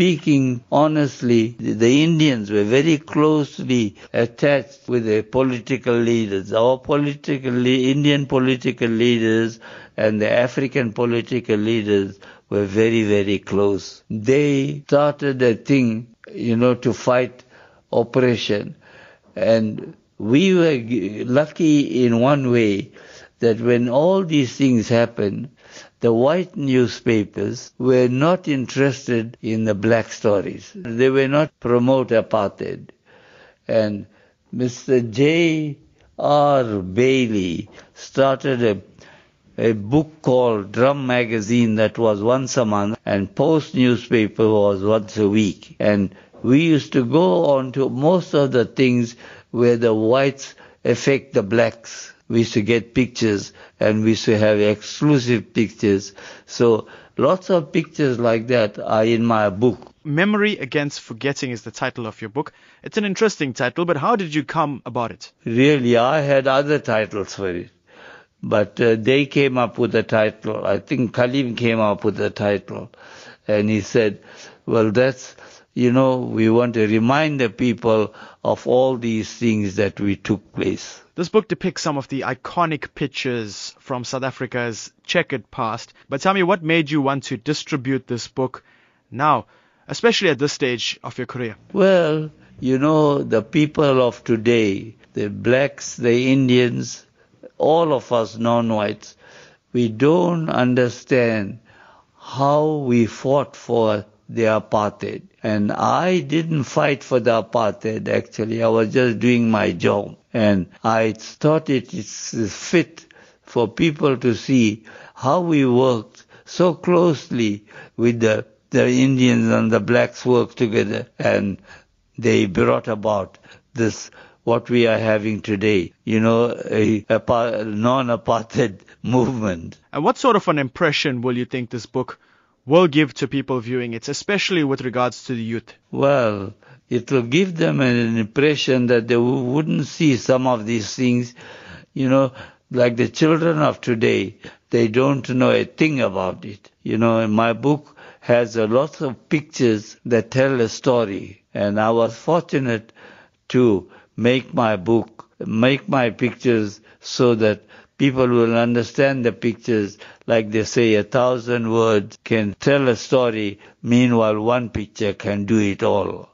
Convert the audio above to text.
speaking honestly, the Indians were very closely attached with the political leaders. Our political, Indian political leaders and the African political leaders were very, very close. They started a thing, you know, to fight oppression. And we were lucky in one way that when all these things happened, the white newspapers were not interested in the black stories. They were not promote apartheid. And Mr. J. R. Bailey started a a book called Drum Magazine that was once a month and Post newspaper was once a week. And we used to go on to most of the things where the whites affect the blacks. We used to get pictures and we used to have exclusive pictures. So lots of pictures like that are in my book. Memory Against Forgetting is the title of your book. It's an interesting title, but how did you come about it? Really, I had other titles for it. But uh, they came up with the title. I think Khalil came up with the title. And he said, well, that's, you know, we want to remind the people of all these things that we took place. This book depicts some of the iconic pictures from South Africa's checkered past. But tell me, what made you want to distribute this book now, especially at this stage of your career? Well, you know, the people of today, the blacks, the Indians, all of us non-whites, we don't understand how we fought for the apartheid. And I didn't fight for the apartheid actually. I was just doing my job. And I thought it is fit for people to see how we worked so closely with the, the Indians and the blacks worked together and they brought about this what we are having today, you know, a, a non-apartheid movement. And what sort of an impression will you think this book will give to people viewing it, especially with regards to the youth? Well, it will give them an impression that they wouldn't see some of these things, you know, like the children of today, they don't know a thing about it. You know, my book has a lot of pictures that tell a story, and I was fortunate to make my book, make my pictures so that people will understand the pictures like they say a thousand words can tell a story, meanwhile one picture can do it all.